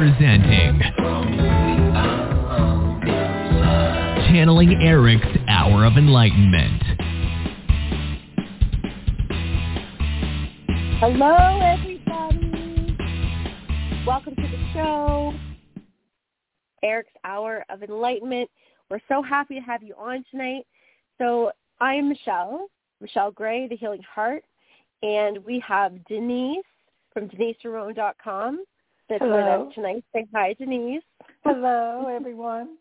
presenting Channeling Erik's Hour of Enlightenment. Hello, everybody. Welcome to the show, Erik's Hour of Enlightenment. We're so happy to have you on tonight. So I'm Michelle, Michelle Gray, The Healing Heart, and we have Denise from DeniseRamon.com that's with Hello. us tonight. Say hi, Denise. Hello, everyone.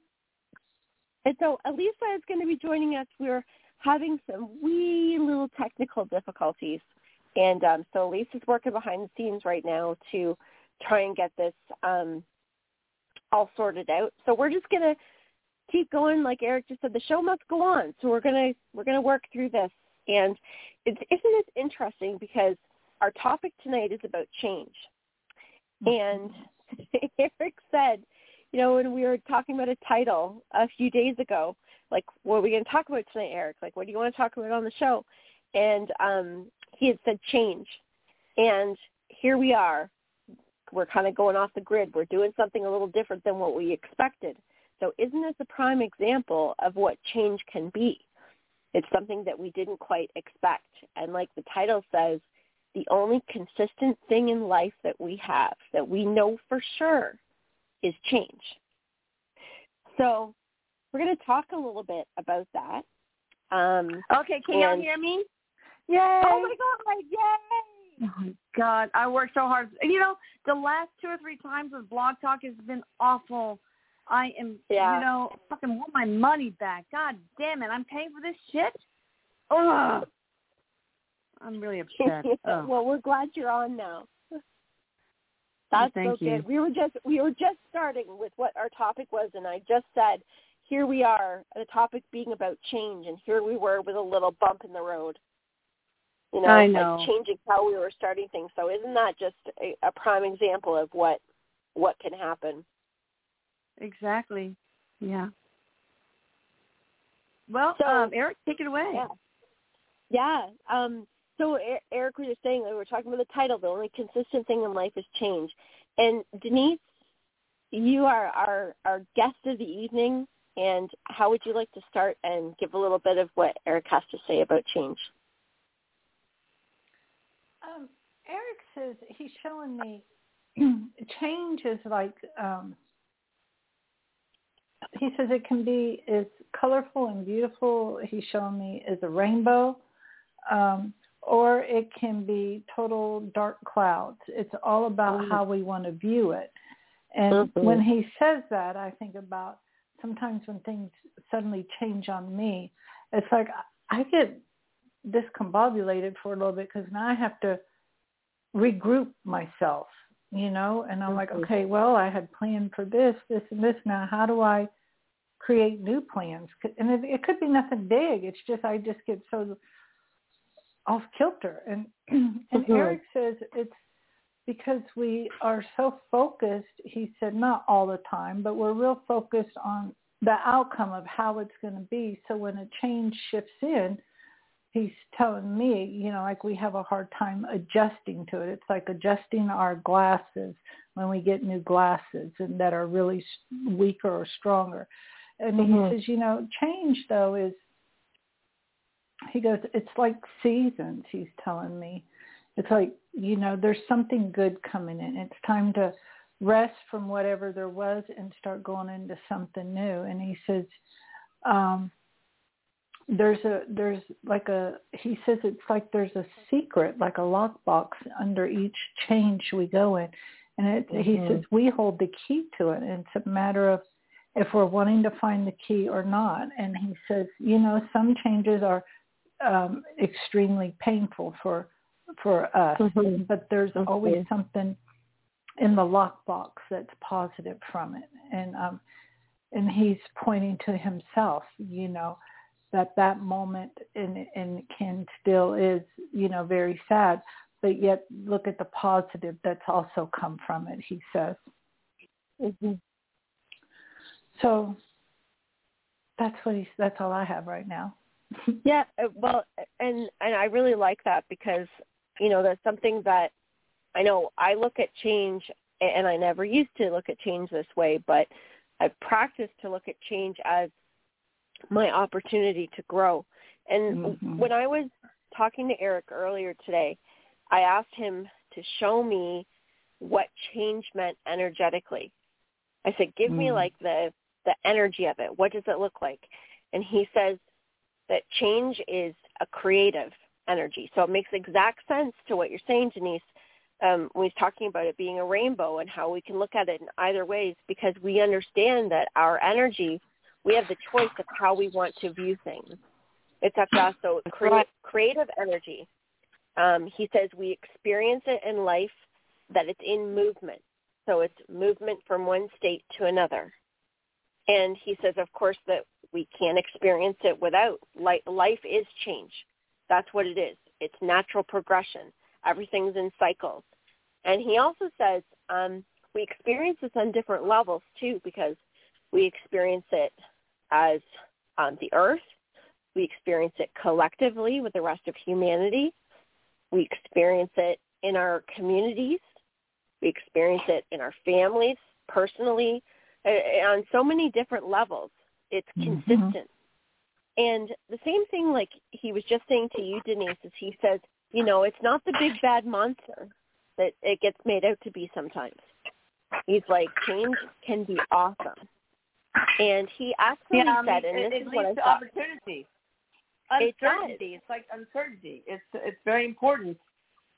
And so Elisa is going to be joining us. We're having some wee little technical difficulties. And um, so Elisa's working behind the scenes right now to try and get this um, all sorted out. So we're just going to keep going. Like Erik just said, the show must go on. So we're going to we're going to work through this. And it's, isn't it interesting because our topic tonight is about change. And Erik said, you know, when we were talking about a title a few days ago, like, what are we going to talk about tonight, Erik? Like, what do you want to talk about on the show? And um, he had said change. And here we are. We're kind of going off the grid. We're doing something a little different than what we expected. So isn't this a prime example of what change can be? It's something that we didn't quite expect. And like the title says, the only consistent thing in life that we have that we know for sure is change. So we're going to talk a little bit about that. Um, Okay, can y'all hear me? Yay! oh my God! My yay! Oh my God, I worked so hard. You know, the last two or three times with Blog Talk has been awful. I am, Yeah. you know, fucking want my money back. God damn it, I'm paying for this shit. Ugh. I'm really upset. Ugh. well, we're glad you're on now. That's Thank so you. good. We were just we were just starting with what our topic was, and I just said, here we are, the topic being about change, and here we were with a little bump in the road. You know, I like changing how we were starting things. So isn't that just a, a prime example of what what can happen? Exactly. Yeah. Well, So- um, Erik, take it away. Yeah. Yeah. Um, so Erik was just saying, we were talking about the title, the only consistent thing in life is change. And Denise, you are our, our guest of the evening. And how would you like to start and give a little bit of what Erik has to say about change? Um, Erik says he's showing me change is like um, he says it can be as colorful and beautiful. He's showing me as a rainbow, um, or it can be total dark clouds. It's all about Mhm. how we want to view it. And Mhm. when he says that, I think about sometimes when things suddenly change on me. It's like I get discombobulated for a little bit because now I have to regroup myself, you know, and I'm like, Mhm. okay, well, I had planned for this, this, and this. Now, how do I create new plans? And it, it could be nothing big. It's just I just get so off kilter. And and Mhm. Erik says it's because we are so focused. He said not all the time, but we're real focused on the outcome of how it's going to be. So when a change shifts in, he's telling me, you know, like we have a hard time adjusting to it. It's like adjusting our glasses when we get new glasses and that are really weaker or stronger. And Mhm. he says, you know, change though is, he goes, it's like seasons, he's telling me. It's like, you know, there's something good coming in. It's time to rest from whatever there was and start going into something new. And he says, um, there's a there's like a he says it's like there's a secret like a lockbox under each change we go in and it, he Mhm. says we hold the key to it and it's a matter of if we're wanting to find the key or not and he says you know some changes are um extremely painful for for us Mhm. but there's always Mhm. something in the lockbox that's positive from it and um and he's pointing to himself you know that that moment and and can still is you know very sad but yet look at the positive that's also come from it he says Mhm. so that's what he's that's all i have right now Yeah, uh, well, and and I really like that because you know that's something that I know I look at change and I never used to look at change this way, but I've practiced to look at change as my opportunity to grow. And Mhm. when I was talking to Erik earlier today, I asked him to show me what change meant energetically. I said, "Give me Mm. like the the energy of it. What does it look like?" And he says that change is a creative energy. So it makes exact sense to what you're saying, Denise, um, when he's talking about it being a rainbow and how we can look at it in either ways because we understand that our energy, we have the choice of how we want to view things. It's up to us. So creative energy. Um, he says we experience it in life that it's in movement. So it's movement from one state to another. And he says, of course, that we can't experience it without. Life, is change. That's what it is. It's natural progression. Everything's in cycles. And he also says um, we experience this on different levels too, because we experience it as um, the earth. We experience it collectively with the rest of humanity. We experience it in our communities. We experience it in our families, personally, on so many different levels. It's Mhm. consistent. And the same thing like he was just saying to you, Denise, is he says, you know, it's not the big bad monster that it gets made out to be sometimes. He's like, change can be awesome. And he actually Yeah, I said, and it, this it is what I thought. opportunity. It. Uncertainty. It's like uncertainty. It's it's very important.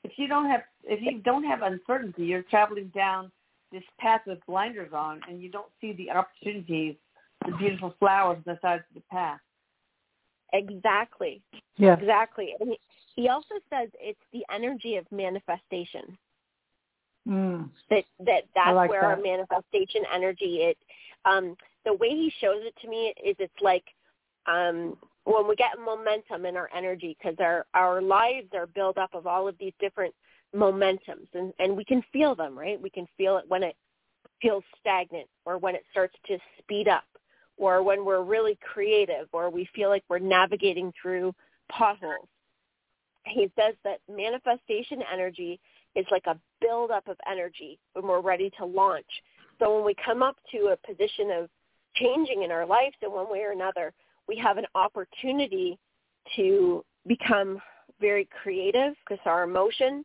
If you don't have if you don't have uncertainty, you're traveling down this path with blinders on, and you don't see the opportunities, the beautiful flowers on the sides of the path. Exactly. Yes. Exactly. And he, he also says it's the energy of manifestation. Mm. that that that's like where our manifestation energy it um the way he shows it to me is it's like um when we get momentum in our energy because our our lives are built up of all of these different momentums and and we can feel them right we can feel it when it feels stagnant or when it starts to speed up or when we're really creative or we feel like we're navigating through potholes he says that manifestation energy is like a buildup of energy when we're ready to launch. So when we come up to a position of changing in our lives in one way or another, we have an opportunity to become very creative because our emotion,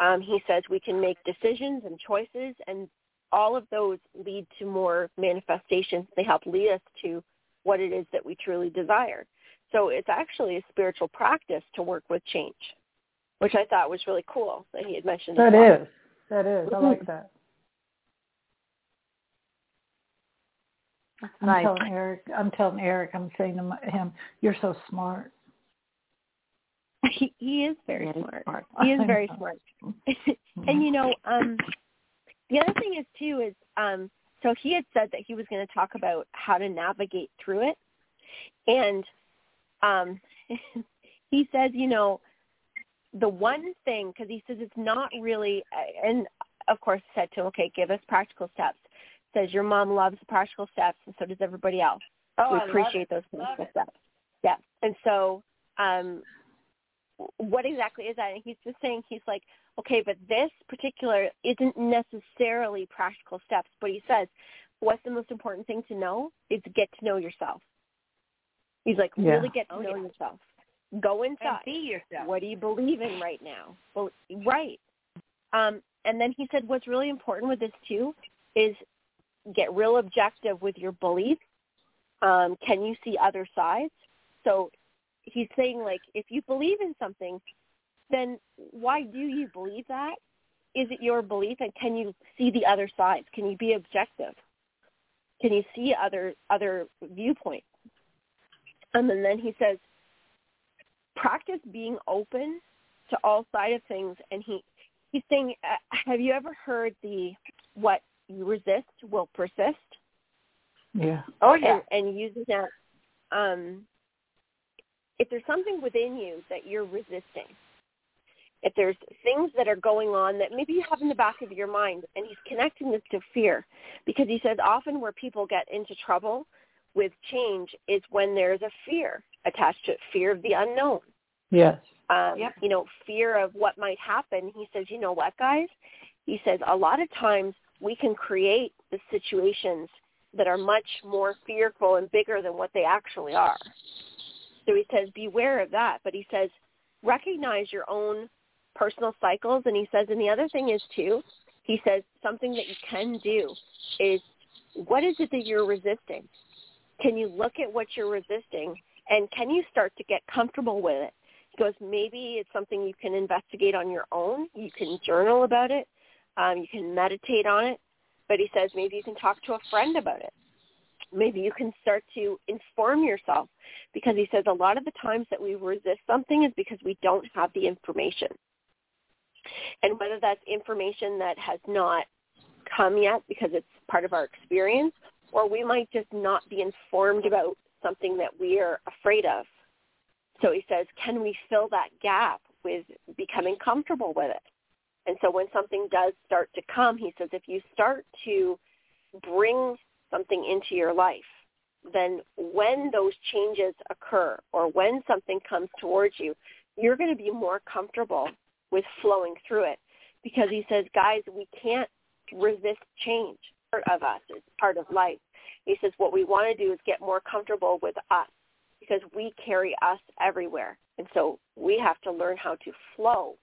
um, he says we can make decisions and choices and all of those lead to more manifestations. They help lead us to what it is that we truly desire. So it's actually a spiritual practice to work with change which I thought was really cool that he had mentioned. as That well. is. That is. I like that. I'm Nice. telling Erik. I'm telling Erik. I'm saying to him, "You're so smart." He, he is very smart. smart. He is very smart. and you know, um, the other thing is too is um, so he had said that he was going to talk about how to navigate through it, and um, he says, you know, the one thing because he says it's not really, and of course said to him, okay, give us practical steps. Says your mom loves the practical steps, and so does everybody else. Oh, we I appreciate those practical steps. Yeah. And so um what exactly is that? And he's just saying he's like, okay, but this particular isn't necessarily practical steps. But he says, what's the most important thing to know is to get to know yourself. He's like, Yeah. really get to Oh, know yeah. yourself. Go And inside. be yourself. What do you believe in right now? Well, right. Um, and then he said, what's really important with this too is get real objective with your beliefs. Um, can you see other sides? So he's saying like, if you believe in something, then why do you believe that? Is it your belief, and can you see the other sides? Can you be objective? Can you see other other viewpoints? Um, and then he says, practice being open to all side of things. And he he's saying, uh, have you ever heard the what you resist will persist? Yeah. Oh yeah. and, and using that um if there's something within you that you're resisting if there's things that are going on that maybe you have in the back of your mind and he's connecting this to fear because he says often where people get into trouble with change is when there's a fear attached to it fear of the unknown Yes. um, Yep. you know, fear of what might happen. He says, you know what, guys? He says a lot of times we can create the situations that are much more fearful and bigger than what they actually are. So he says, beware of that. But he says, recognize your own personal cycles. And he says, and the other thing is too, he says something that you can do is what is it that you're resisting? Can you look at what you're resisting and can you start to get comfortable with it? He goes, maybe it's something you can investigate on your own. You can journal about it. Um, you can meditate on it. But he says maybe you can talk to a friend about it. Maybe you can start to inform yourself because he says a lot of the times that we resist something is because we don't have the information. And whether that's information that has not come yet because it's part of our experience, or we might just not be informed about something that we are afraid of. So he says, can we fill that gap with becoming comfortable with it? And so when something does start to come, he says, if you start to bring something into your life, then when those changes occur or when something comes towards you, you're going to be more comfortable with flowing through it. Because he says, guys, we can't resist change. Part of us. It's part of life. He says, what we want to do is get more comfortable with us because we carry us everywhere. And so we have to learn how to flow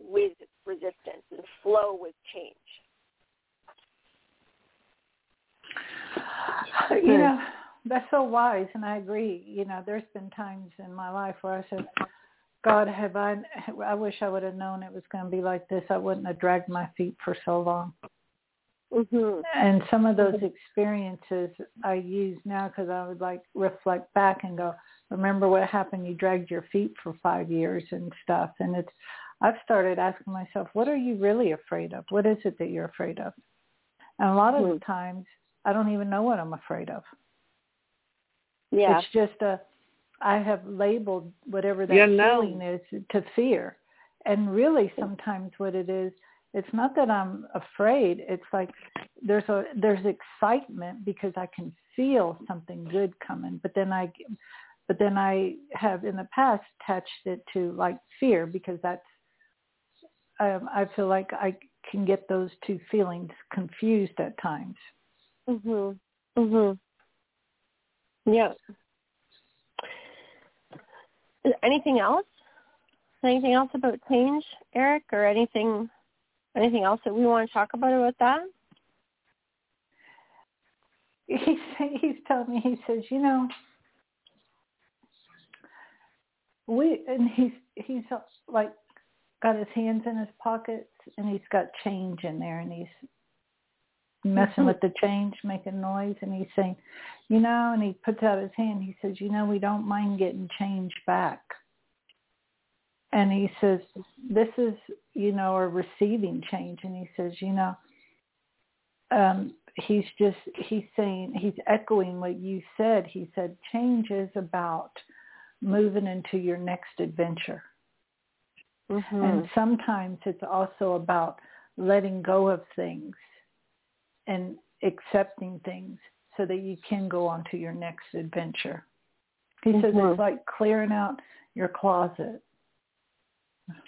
with resistance and flow with change. You know, that's so wise, and I agree. You know, there's been times in my life where I said, God, have I, I wish I would have known it was going to be like this. I wouldn't have dragged my feet for so long. Mm-hmm. And some of those experiences I use now because I would like reflect back and go, remember what happened? You dragged your feet for five years and stuff. And it's, I've started asking myself, what are you really afraid of? What is it that you're afraid of? And a lot of Hmm. the times, I don't even know what I'm afraid of. Yeah. It's just a, I have labeled whatever that You know. feeling is to fear. And really sometimes what it is, it's not that I'm afraid. It's like there's a there's excitement because I can feel something good coming. But then I but then I have in the past attached it to like fear because that's um, I feel like I can get those two feelings confused at times. Mhm. Mhm. Yeah. Anything else? Anything else about change, Erik, or anything anything else that we want to talk about about that? he's he's telling me he says you know we and he's he's like got his hands in his pockets and he's got change in there and he's messing with the change making noise and he's saying you know and he puts out his hand he says you know we don't mind getting change back. And he says this is you know a receiving change. And he says you know um he's just he's saying he's echoing what you said. He said change is about moving into your next adventure. Mm-hmm. and sometimes it's also about letting go of things and accepting things so that you can go on to your next adventure he says Mhm. it's like clearing out your closet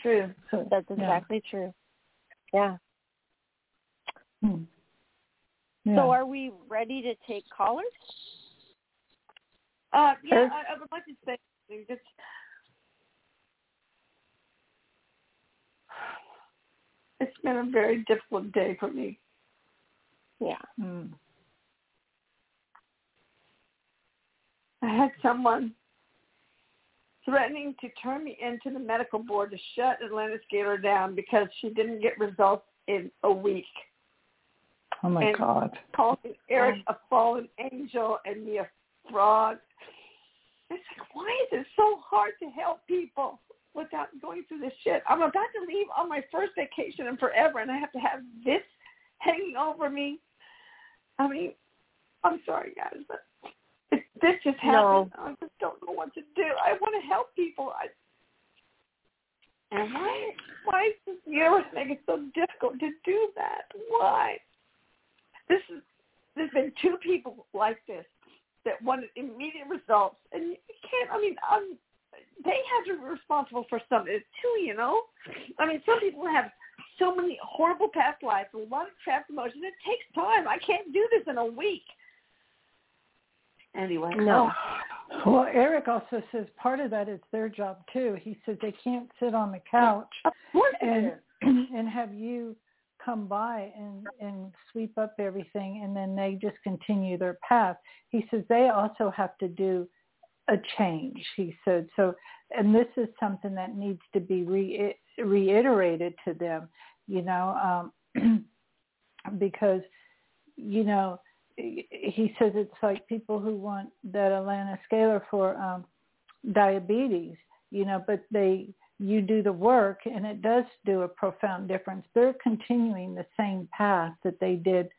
True. so That's yeah. exactly true. Yeah. Hmm. Yeah. So are we ready to take callers? Uh, yeah, I, I would like to say something. Just, it's been a very difficult day for me. Yeah. Hmm. I had someone threatening to turn me into the medical board to shut Atlantis Scalar down because she didn't get results in a week. oh my And- god Calling Erik a fallen angel and me a fraud. It's like, why is it so hard to help people without going through this shit? I'm about to leave on my first vacation and forever, and I have to have this hanging over me. I mean, I'm sorry, guys, but it, this just No. happened. I just don't know what to do. I want to help people. I, and why, why does the universe make it so difficult to do that? Why? This is there's been two people like this that wanted immediate results, and you can't. I mean, um, they have to be responsible for some of it too. You know, I mean, some people have so many horrible past lives, a lot of trapped emotions. It takes time. I can't do this in a week. Anyway, No. oh, Well, Erik also says part of that is their job too. He says they can't sit on the couch of course it and and have you come by and and sweep up everything and then they just continue their path. He says they also have to do a change. He said so, and this is something that needs to be re- reiterated to them. You know, um, because you know he says it's like people who want that Atlantis scalar for um, diabetes, you know, but they you do the work and it does do a profound difference. They're continuing the same path that they did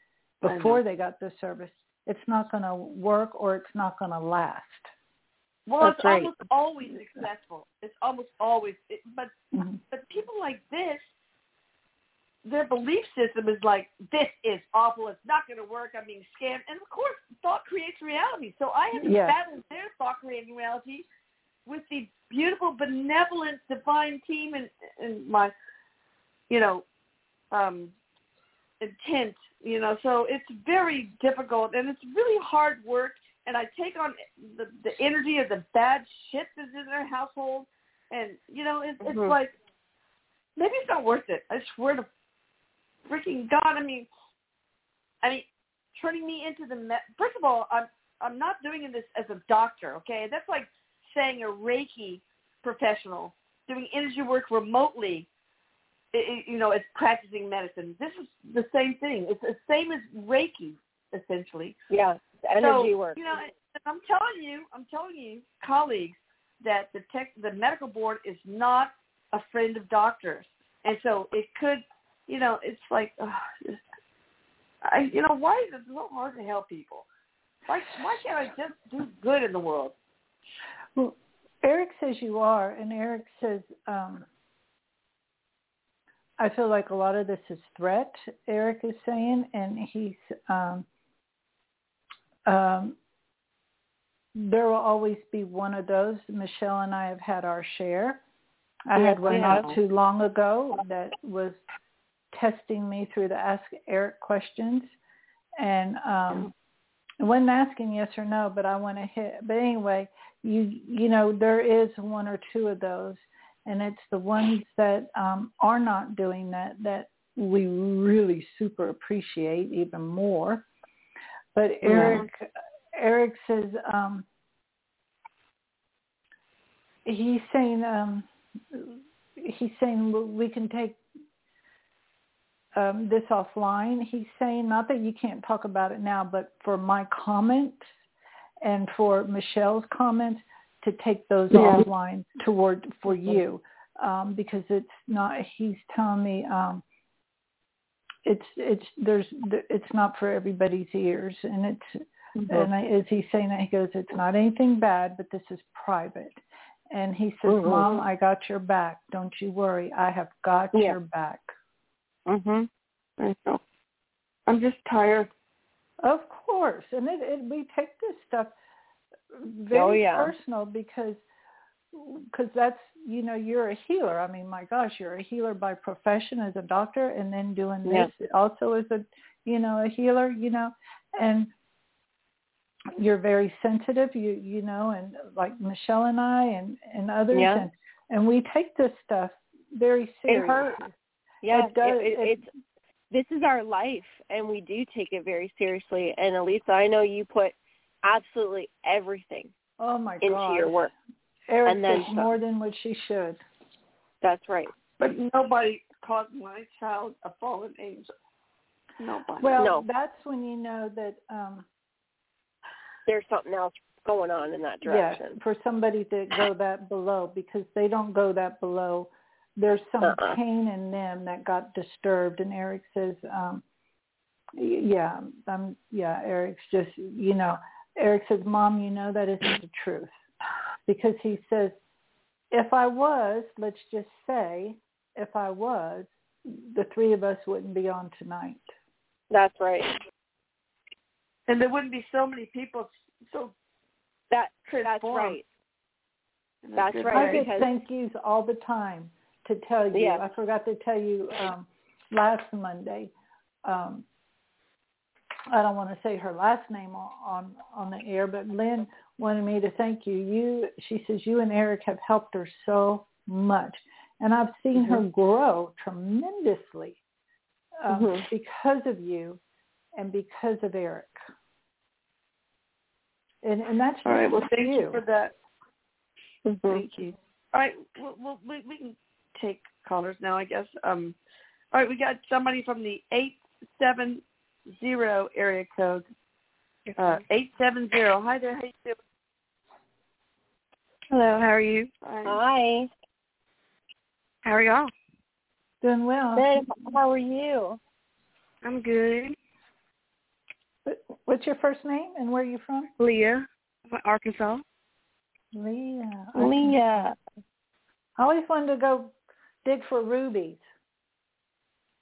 before they got the service. It's not going to work or it's not going to last. Well, That's it's right. almost always successful. It's almost always, it, but Mhm. but people like this, their belief system is like, this is awful. It's not going to work. I'm being scammed. And of course, thought creates reality. So I have to Yes. battle their thought creating reality with the beautiful, benevolent, divine team and and my, you know, um, intent. You know, so it's very difficult and it's really hard work. And I take on the the energy of the bad shit that's in their household, and you know, it's it's Mhm. like maybe it's not worth it. I swear to freaking God. I mean, I mean, turning me into the me- first of all, I'm I'm not doing this as a doctor. Okay, that's like saying a Reiki professional doing energy work remotely. you know, it's practicing medicine. This is the same thing. It's the same as Reiki, essentially. Yeah. Energy so, work. You know, I'm telling you, I'm telling you, colleagues, that the tech, the medical board is not a friend of doctors, and so it could, you know, it's like, uh, just, I, you know, why is it so hard to help people? Why, why can't I just do good in the world? Well, Erik says you are, and Erik says, um, I feel like a lot of this is threat, Erik is saying, and he's, um, um, there will always be one of those. Michelle and I have had our share. I had one not too long ago that was testing me through the Ask Erik questions. And um, I wasn't asking yes or no, but I want to hit. But anyway, you you know there is one or two of those, and it's the ones that um, are not doing that that we really super appreciate even more. But Erik Erik says um, he's saying um, he's saying we can take um, this offline. He's saying not that you can't talk about it now, but for my comments and for Michelle's comments to take those Yeah. offline toward for you um, because it's not. He's telling me um, it's it's there's it's not for everybody's ears, and it's and I, as he's saying that he goes, it's not anything bad, but this is private. And he says, Mhm. Mom, I got your back. Don't you worry. I have got Yeah. your back. Mhm. I know. I'm just tired. Of course, and it, it we take this stuff very Oh, yeah. personal because because that's you know you're a healer. I mean, my gosh, you're a healer by profession as a doctor, and then doing Yeah. this also as a you know a healer. You know, and you're very sensitive. You you know, and like Michelle and I and and others, Yeah. and and we take this stuff very It seriously. hurts. Yeah, It does- it- it- it- it's this is our life, and we do take it very seriously. And Elisa, I know you put absolutely everything Oh my into God, your work. Erik and then does more than what she should. That's right. But nobody called my child a fallen angel. Nobody. Well, No. that's when you know that um There's something else going on in that yeah, direction. for somebody to go that below because they don't go that below. There's some Uh-uh. pain in them that got disturbed and Erik says um yeah, um yeah, Erik's just you know, Erik says, "Mom, you know that isn't the truth." Because he says, "If I was, let's just say, if I was, the three of us wouldn't be on tonight." That's right. and there wouldn't be so many people so That that's right. That's right, I get thank yous all the time to tell you. Yeah. I forgot to tell you um, last Monday. Um, I don't want to say her last name on, on on the air, but Lynn wanted me to thank you. You, she says, you and Erik have helped her so much, and I've seen Mm-hmm. her grow tremendously um, Mhm. because of you and because of Eric. And and that's All right. Well, thank you. you. for that. Mhm. Thank you. All right. Well, well we, we can take callers now, I guess. Um, all right. We got somebody from the eight seven zero area code. Uh, eight seven zero. Hi there. How you doing? Hello, how are you? Hi. Hi. How are y'all? Doing well. Good. How are you? I'm good. What's your first name and where are you from? Leah, Arkansas. Leah. Leah. I always wanted to go dig for rubies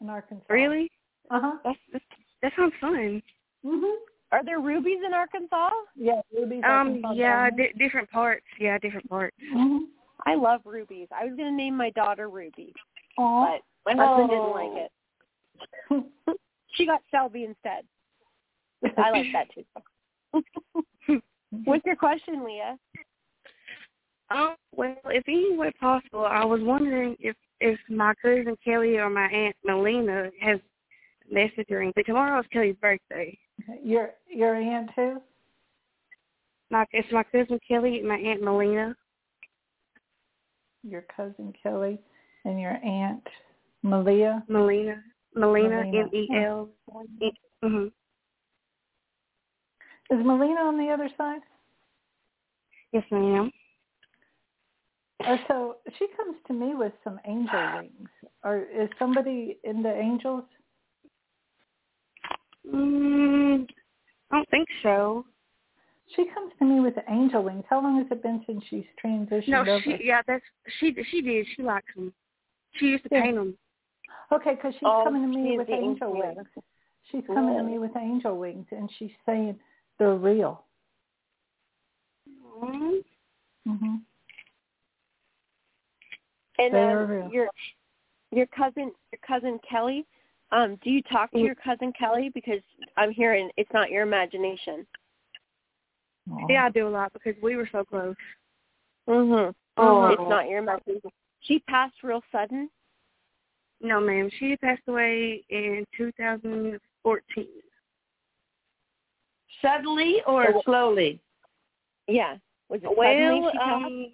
in Arkansas. Really? Uh huh. That's, that's, that sounds fun. Mhm. Are there rubies in Arkansas? Yeah, rubies. Um, Arkansas yeah, down di- different parts. Yeah, different parts. there. Mhm. I love rubies. I was going to name my daughter Ruby, Aw. but my husband didn't Oh. like it. She got Selby instead. I like that too. What's your question, Leah? Um, well, if any way possible, I was wondering if if my cousin Kelly or my aunt Melina has messaging. But tomorrow is Kelly's birthday. Your your aunt too? My it's my cousin Kelly and my aunt Melina. Your cousin Kelly and your aunt Malia. Melina. Melina. M E L. Mm-hmm. Is Melina on the other side? Yes, ma'am. Oh, so she comes to me with some angel wings. Or is somebody in the angels? Mm, I don't think so. She comes to me with the angel wings. How long has it been since she's transitioned No, over? she yeah, that's she she did. She likes them. She used to Yeah. paint them. Okay, because she's Oh, coming to me with angel angel wings. wings. She's coming to me with angel wings, and she's saying they're real. Mm, hmm And They are um, real. your your cousin your cousin Kelly. Um, do you talk to your cousin Kelly? Because I'm hearing it's not your imagination. Yeah, I do a lot because we were so close. Mhm. Oh. It's not your imagination. She passed real sudden. No, ma'am. She passed away in 2014. Suddenly or slowly? Yeah. Was it suddenly Well, she passed? um,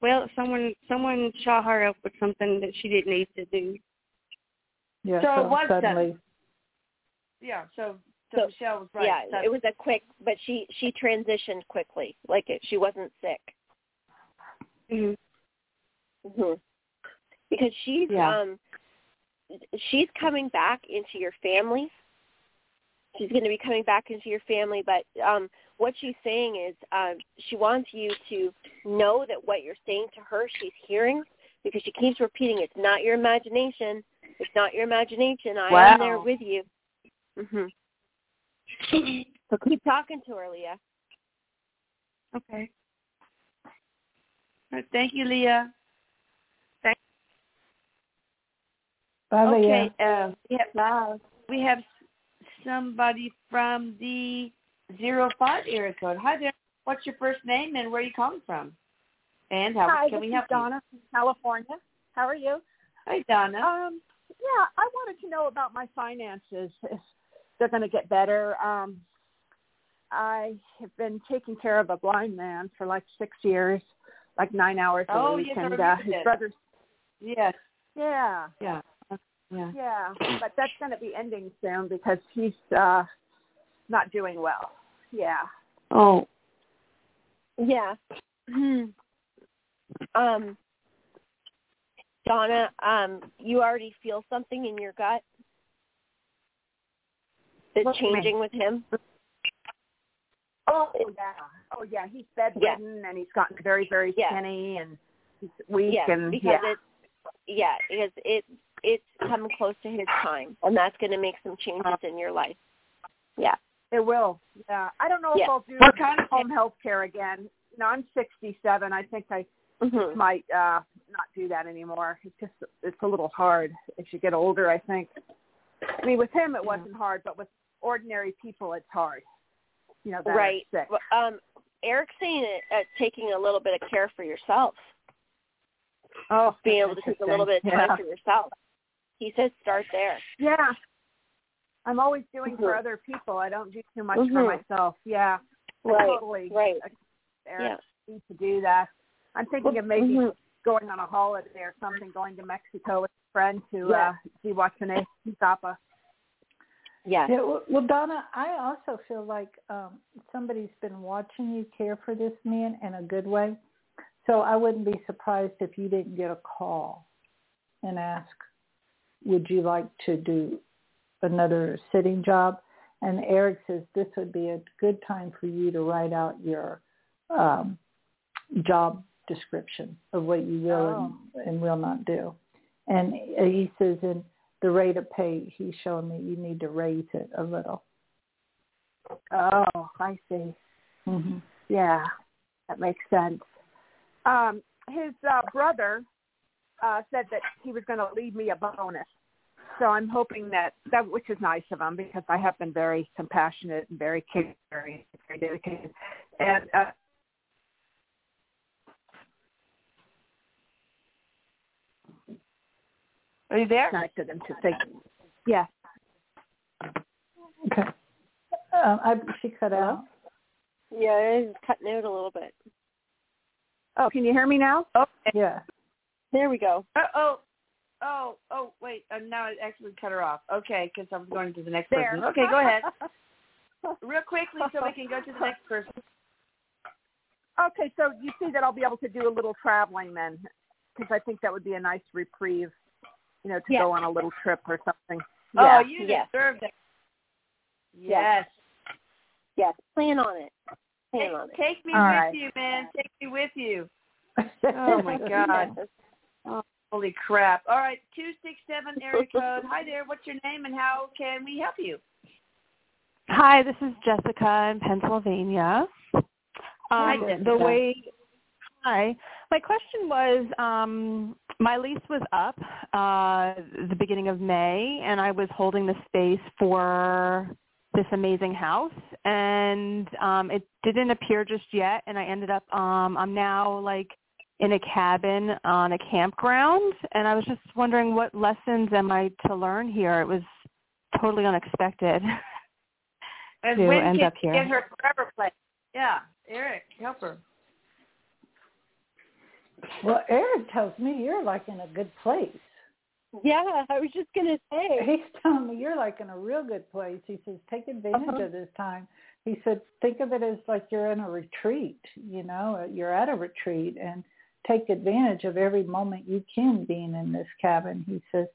well, someone someone shot her up with something that she didn't need to do. Yeah, So it was suddenly. Yeah. So, so, So- Michelle was right. yeah, Sudden- it was a quick, but she she transitioned quickly. Like it, she wasn't sick. hmm hmm Because she's Yeah. um she's coming back into your family. She's going to be coming back into your family, but um what she's saying is um she wants you to know that what you're saying to her she's hearing because she keeps repeating it's not your imagination. It's not your imagination. I am there with you. Mhm. So keep talking to her, Leah. Okay. All right, Thank you, Leah. Bye, Okay. Leah. Uh, we have we have somebody from the zero five area code. Hi there. What's your first name and where you calling from? And how Hi, can we help Donna from California. How are you? you? Hi, Donna. Um, yeah, I wanted to know about my finances. If they're going to get better. Um, I have been taking care of a blind man for like six years, like nine hours a Oh, week, yes, and uh, his brother's. yes. Yeah, Yeah. Yeah. yeah, but that's going to be ending soon because he's uh not doing well. Yeah. Oh. Yeah. um, Donna, um, you already feel something in your gut that's What do mean? changing with him. Oh yeah. Oh yeah. He's bedridden and he's gotten very very Yeah. skinny and he's weak Yes, and because yeah. it's yeah, because it it's coming close to his time, and that's going to make some changes in your life. Yeah. It will. Yeah. I don't know Yeah. if I'll do What kind of home health care again. You know, I'm 67. I think I hmm might uh not do that anymore. It's just it's a little hard as you get older. I think. I mean, with him it wasn't hard, but with ordinary people it's hard. You know, that right. Um, Erik's saying it, uh, taking a little bit of care for yourself, Oh, being able to take a little bit of time for yourself. He says start there. Yeah. Yeah. I'm always doing for Mhm. other people. I don't do too much Mhm. for myself. Yeah. I Right. Totally. Right. Erik need to do that. I'm thinking of maybe Mhm. going on a holiday or something, going to Mexico with a friend to Yeah. uh see what's the name Zappa. Yes. Yeah, well, well, Donna, I also feel like um, somebody's been watching you care for this man in a good way. So I wouldn't be surprised if you didn't get a call and ask, would you like to do another sitting job? And Erik says this would be a good time for you to write out your um, job description of what you will and, and will not do. And he says, and the rate of pay, he's showing me you need to raise it a little. Oh, I see. hmm Yeah, that makes sense. Um, his uh, brother uh, said that he was going to leave me a bonus, so I'm hoping that that, which is nice of them because I have been very compassionate and very caring, very dedicated, and uh, Are you there? connected them to think. Yes. Okay. Um, I, she cut out. Yeah, it is cutting out a little bit. Oh, can you hear me now? Okay. Yeah. There we go. Oh, oh, oh, oh, wait. Uh, now I actually cut her off. Okay, because I was going to the next There. person. Okay, go ahead. Real quickly so we can go to the next person. Okay, so you see that I'll be able to do a little traveling then, because I think that would be a nice reprieve, you know, to Yeah. go on a little trip or something. Oh, you yes. deserve that. Yes. Yes. Yes. Plan on it. Plan Take, on it. take me All with right. you, man. Take me with you. Oh my God. Yes. Holy crap. All right, 267 area code. Hi there. What's your name and how can we help you? Hi, this is Jessica in Pennsylvania. Hi, Um, Jessica. the way hi, my question was um, my lease was up uh, the beginning of May, and I was holding the space for this amazing house, and um, it didn't appear just yet, and I ended up um, I'm now like in a cabin on a campground, and I was just wondering what lessons am I to learn here? It was totally unexpected. And to when end can up here. get her forever place? Yeah, Erik, help her. well, Erik tells me you're like in a good place. Yeah, I was just gonna say. He's telling me you're like in a real good place. He says, take advantage Uh-huh. of this time. He said, think of it as like you're in a retreat, you know, you're at a retreat and take advantage of every moment you can being in this cabin. He says,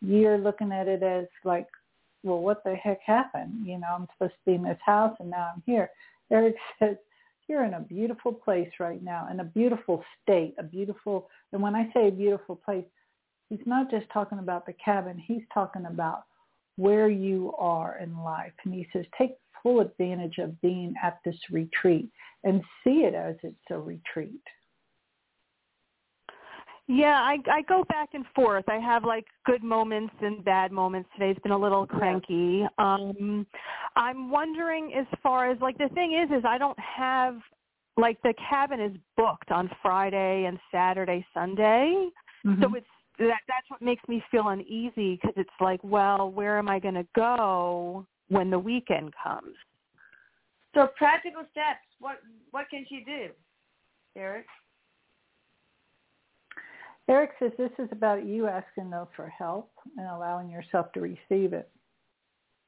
you're looking at it as like, well, what the heck happened? You know, I'm supposed to be in this house and now I'm here. Erik says, you're in a beautiful place right now, in a beautiful state, a beautiful, and when I say a beautiful place, he's not just talking about the cabin. He's talking about where you are in life. And he says, take full advantage of being at this retreat and see it as it's a retreat. Yeah, I I go back and forth. I have like good moments and bad moments. Today's been a little cranky. Um I'm wondering as far as like the thing is is I don't have like the cabin is booked on Friday and Saturday, Sunday. So it's that that's what makes me feel uneasy because it's like, well, where am I going to go when the weekend comes? So practical steps. What what can she do, Erik? Erik says this is about you asking though for help and allowing yourself to receive it.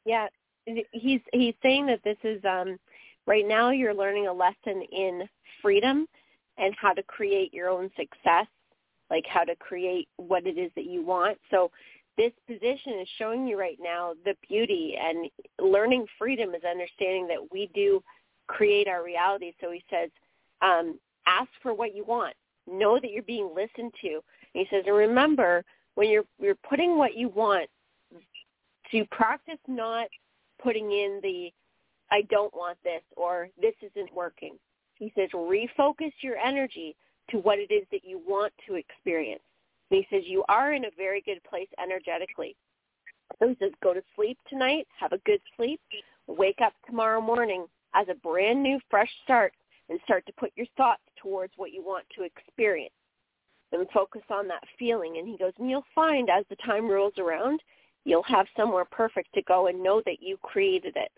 Yeah, he's he's saying that this is um right now you're learning a lesson in freedom and how to create your own success, like how to create what it is that you want. So this position is showing you right now the beauty and learning freedom is understanding that we do create our reality. So he says, um, ask for what you want. Know that you're being listened to. And he says, and remember, when you're you're putting what you want, to practice not putting in the I don't want this or this isn't working. He says refocus your energy to what it is that you want to experience. And he says you are in a very good place energetically. So he says go to sleep tonight, have a good sleep, wake up tomorrow morning as a brand new fresh start and start to put your thoughts towards what you want to experience and focus on that feeling. And he goes, and you'll find as the time rolls around, you'll have somewhere perfect to go and know that you created it.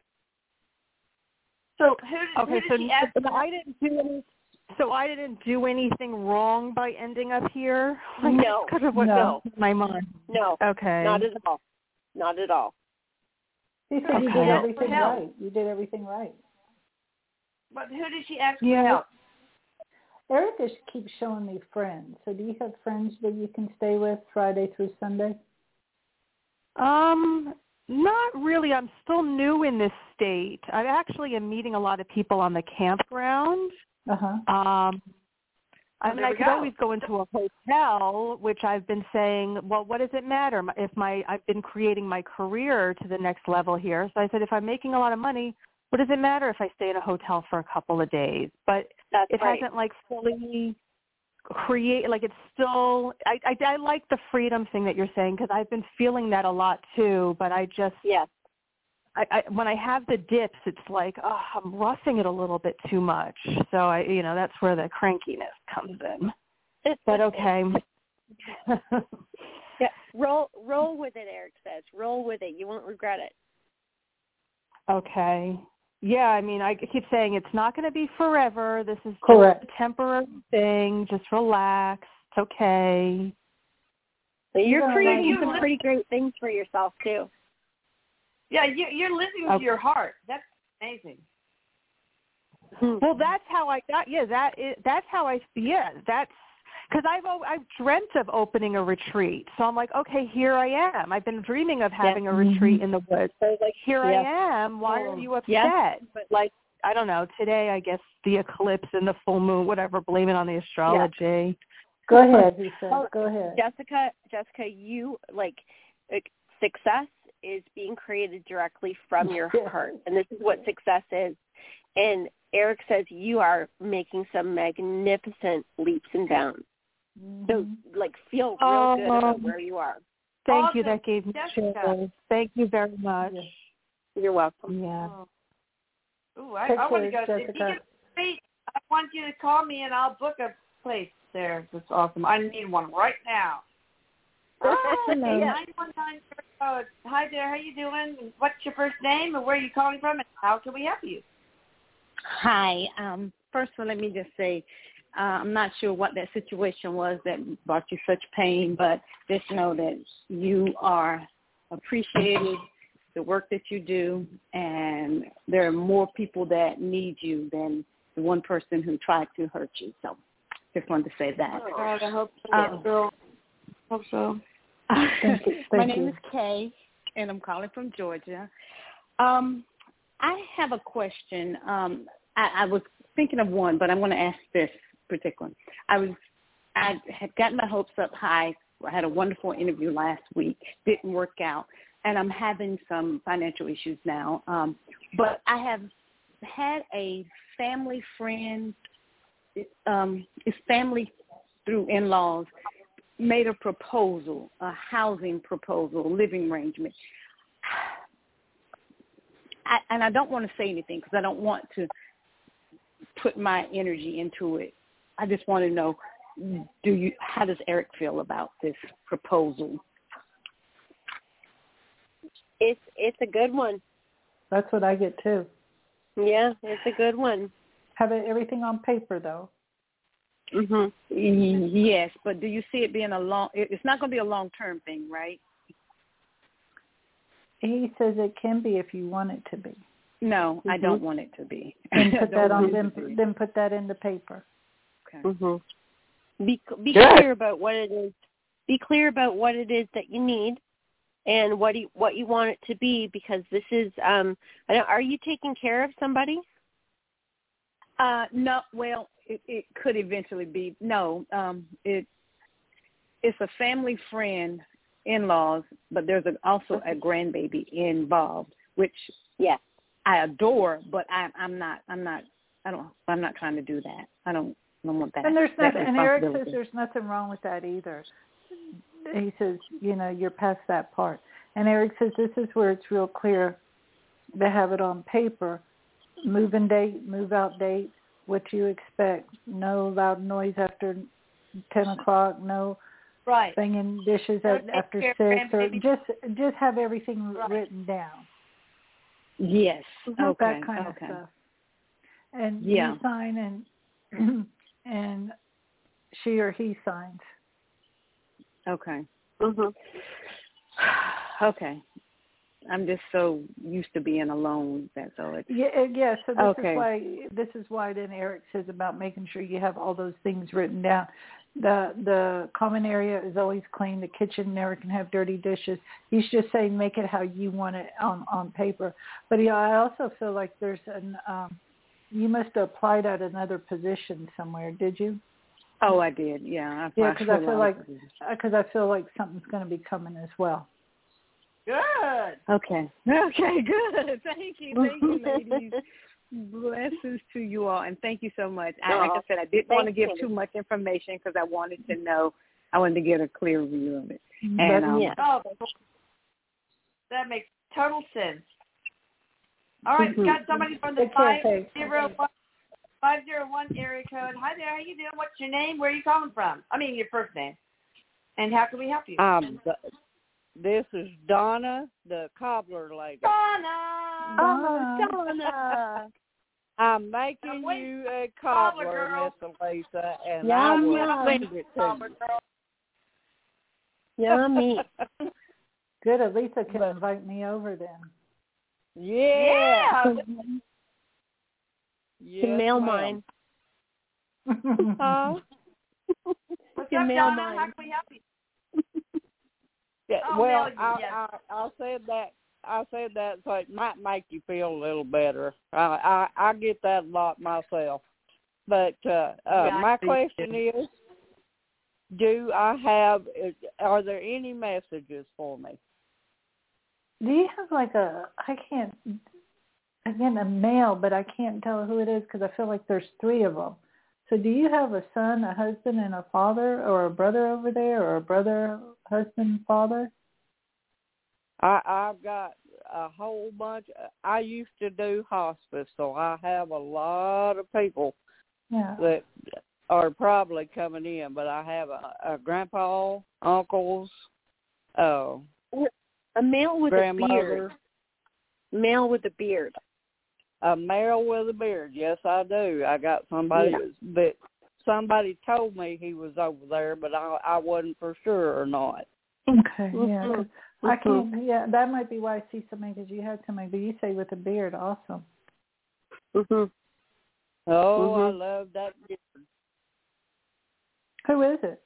So who did, Okay, who so, she ask? so I didn't do any. So I didn't do anything wrong by ending up here. Like, No. because of what No. my mind. No, Okay. not at all. Not at all. He said you Okay. did everything right. You did everything right. But who did she ask Yeah. for help? Erica keeps showing me friends. So do you have friends that you can stay with Friday through Sunday? Um, not really. I'm still new in this state. I actually am meeting a lot of people on the campground. Uh huh. Um, I mean, I could go. always go into a hotel, which I've been saying, well, what does it matter if my I've been creating my career to the next level here. So I said, if I'm making a lot of money, what does it matter if I stay in a hotel for a couple of days? But That's it right. hasn't like fully create like it's still I, I I like the freedom thing that you're saying because I've been feeling that a lot too but I just Yes. I, I when I have the dips it's like oh I'm roughing it a little bit too much so I you know that's where the crankiness comes in but okay Yeah, roll roll with it, Erik says. Roll with it. You won't regret it. okay yeah I mean I keep saying it's not going to be forever this is just a temporary thing just relax it's okay So you're Yeah, creating you some li- pretty great things for yourself too. Yeah, you, you're listening Okay. to your heart. That's amazing. Hmm. Well, that's how I got. Yeah, that is, that's how I. Yeah, that's because I've I've dreamt of opening a retreat. So I'm like, okay, here I am. I've been dreaming of having a retreat mm-hmm. in the woods. So I was like, here Yeah. I am. Why are you oh, upset? Yeah. But like, I don't know. Today, I guess the eclipse and the full moon, whatever. Blame it on the astrology. Go ahead. Oh, Go ahead. Jessica, Jessica, you like like, success is being created directly from your heart, and this is what success is. And Erik says you are making some magnificent leaps and bounds. So, like, feel real good about Um, where you are. Thank you. That gave me chills. Thank you very much. Yeah. You're welcome. Yeah. Ooh, I, Take I want to care, go. If you Jessica. get free, I want you to call me and I'll book a place there. That's awesome. I need one right now. Oh, yeah, Hi there. How you doing? What's your first name and where are you calling from and how can we help you? Hi. Um, first of all, let me just say, uh, I'm not sure what that situation was that brought you such pain, but just know that you are appreciated, the work that you do, and there are more people that need you than the one person who tried to hurt you. So just wanted to say that. God, I hope so. Um, girl. Hope so. Thank you. My name you. is Kay, and I'm calling from Georgia. Um, I have a question. Um, I, I was thinking of one, but I'm going to ask this particular. I was, I had gotten my hopes up high. I had a wonderful interview last week. Didn't work out, and I'm having some financial issues now. Um, but I have had a family friend. Um, it's family through in-laws made a proposal, a housing proposal, living arrangement. I, and I don't want to say anything because I don't want to put my energy into it. I just want to know, do you? How does Erik feel about this proposal? It's it's a good one. That's what I get too. Yeah, it's a good one. Have it, everything on paper though. Mhm. Yes, but do you see it being a long? It's not going to be a long-term thing, right? He says it can be if you want it to be. No, I Mhm. don't want it to be. Then put that on. Then, to be. then put that in the paper. Okay. Mhm. Be be Good. clear about what it is. Be clear about what it is that you need, and what you what you want it to be. Because this is. Um. I don't, are you taking care of somebody? Uh, no, well, it, it could eventually be. No, um, it it's a family friend, in-laws, but there's a, also a grandbaby involved, which yeah, I adore, but I, I'm not. I'm not. I don't. I'm not trying to do that. I don't. Don't want that. And there's nothing. And Erik says there's nothing wrong with that either. He says, you know, you're past that part. And Erik says this is where it's real clear They have it on paper. Move in date, move out date, what you expect. No loud noise after ten o'clock. No Right. banging dishes No at, after six. Or just just have everything Right. written down. Yes. Okay. that kind okay. of stuff. And Yeah. you sign and and she or he signs. Okay. Mhm. Okay. I'm just so used to being alone. That's all. It's Yeah, yeah. So this Okay. is why this is why then Erik says about making sure you have all those things written down. The the common area is always clean. The kitchen never can have dirty dishes. He's just saying make it how you want it on on paper. But yeah, I also feel like there's an um you must have applied at another position somewhere. Did you? Oh, I did. Yeah. I Yeah, because for I a feel like because I feel like something's going to be coming as well. Good. Okay. Okay. Good. Thank you. Thank you, ladies. Blessings to you all, and thank you so much. I, like I said, I didn't want to give too much information because I wanted to know. I wanted to get a clear view of it. But- And um, yeah. Oh, that makes total sense. All right, we got somebody from the Okay, five okay. zero one five zero one area code. Hi there, how you doing? What's your name? Where are you calling from? I mean your first name. And how can we help you? Um, th- this is Donna, the cobbler lady. Donna. Oh, Donna. I'm making Now, wait, you a cobbler cobbler. Miss Elisa, and Yum, I will yum. send it to Cobbler girl. Yummy. Good. At least I can But- invite me over then. Yeah. Yeah. You can mail ma'am. mine. Huh? What's You up, mail Donna? mine. How can we help you? Yeah, I'll well, you, I, yes. I I said that I said that so it might make you feel a little better. I I, I get that a lot myself. But uh, uh Yeah, my question is, do I have? Are there any messages for me? Do you have like a? I can't. Again, a male, but I can't tell who it is because I feel like there's three of them. So, do you have a son, a husband, and a father, or a brother over there, or a brother, husband, father? I I've got a whole bunch. I used to do hospice, so I have a lot of people Yeah. that are probably coming in. But I have a, a grandpa, uncles, uh, A male with a beard. grandmother, Male with a beard. a male with a beard. Yes, I do. I got somebody Yeah. that somebody told me he was over there, but I I wasn't for sure or not. Okay. Yeah. 'cause Mhm. I can't. Yeah, that might be why I see somebody because you had somebody, but you say with a beard, awesome. Mhm. Oh, I Mhm. love that beard. Who is it?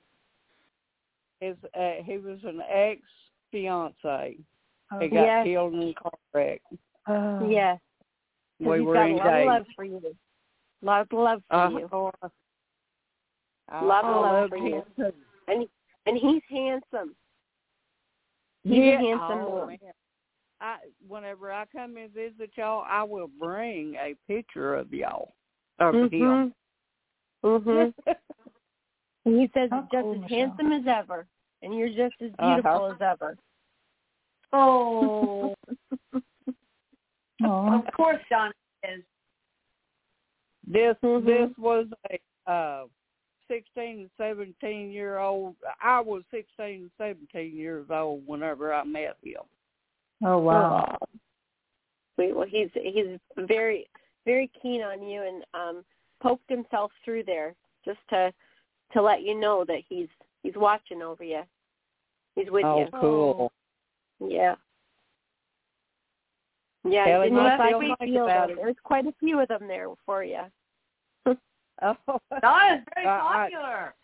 His uh, he was an ex fiance. Oh, He got Yes. killed in a car wreck. oh. Yes. 'Cause We he's were got a lot of love for you. A lot of love for Uh, you. oh, I, Lot I of love for you. too. And and he's handsome. He's yeah. a handsome oh, man. man. I whenever I come and visit y'all, I will bring a picture of y'all of him. Mhm. Mhm. he says he's just cool, as Michelle. handsome as ever, and you're just as Uh-huh. beautiful as ever. Oh, of course, Donna is. This Mhm. this was a uh sixteen and seventeen year old I was sixteen and seventeen years old whenever I met him. Oh wow. Aw. Sweet. Well, he's he's very very keen on you, and um poked himself through there just to to let you know that he's he's watching over you. He's with oh you. cool. Yeah. Yeah, Tell and him you I have feel to feel about that. it. There's quite a few of them there for you. Oh Donna's very I- I- popular.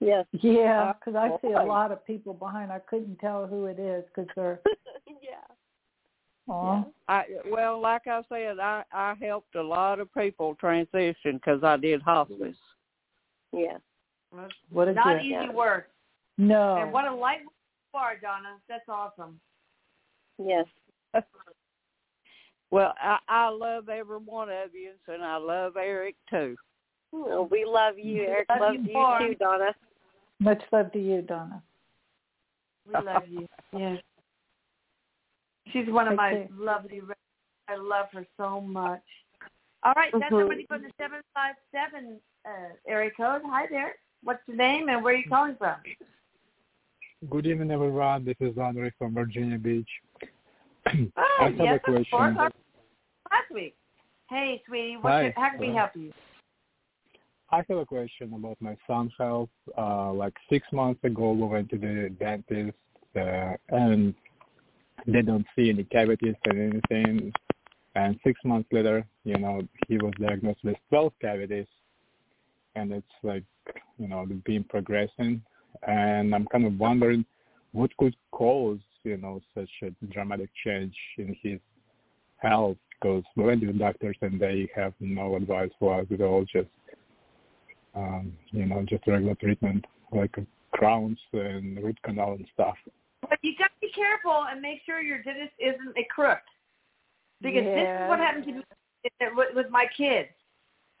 Yes. Yeah, Uh, because I see a lot of people behind. I couldn't tell who it is because they're. yeah. Aw. I well, like I said, I I helped a lot of people transition because I did hospice. Yeah. What a Not gift. easy Yeah. work. No. And what a light you are, Donna. That's awesome. Yes. Well, I I love every one of you, and I love Erik too. Oh, we love you, Erik. Love Love you you, too, Donna. Much love to you, Donna. We love you. Yes. She's one of Take my care. lovely. I love her so much. All right, that's Mhm. somebody from the seven five seven uh, area code. Hi there. What's your name and where are you calling from? Good evening, everyone. This is Andre from Virginia Beach. Oh, I have yes, a question. Last week. Hey, sweetie. What Hi. how can we help you? I have a question about my son's health. Uh, like six months ago, we went to the dentist, uh, and they don't see any cavities or anything. And six months later, you know, he was diagnosed with 12 cavities, and it's like, you know, been progressing. And I'm kind of wondering what could cause, you know, such a dramatic change in his health. Because we went to the doctors and they have no advice for us at all, just um, you know, just regular treatment like crowns and root canal and stuff. But you got to be careful and make sure your dentist isn't a crook. Because this is what happened to me with, with my kids.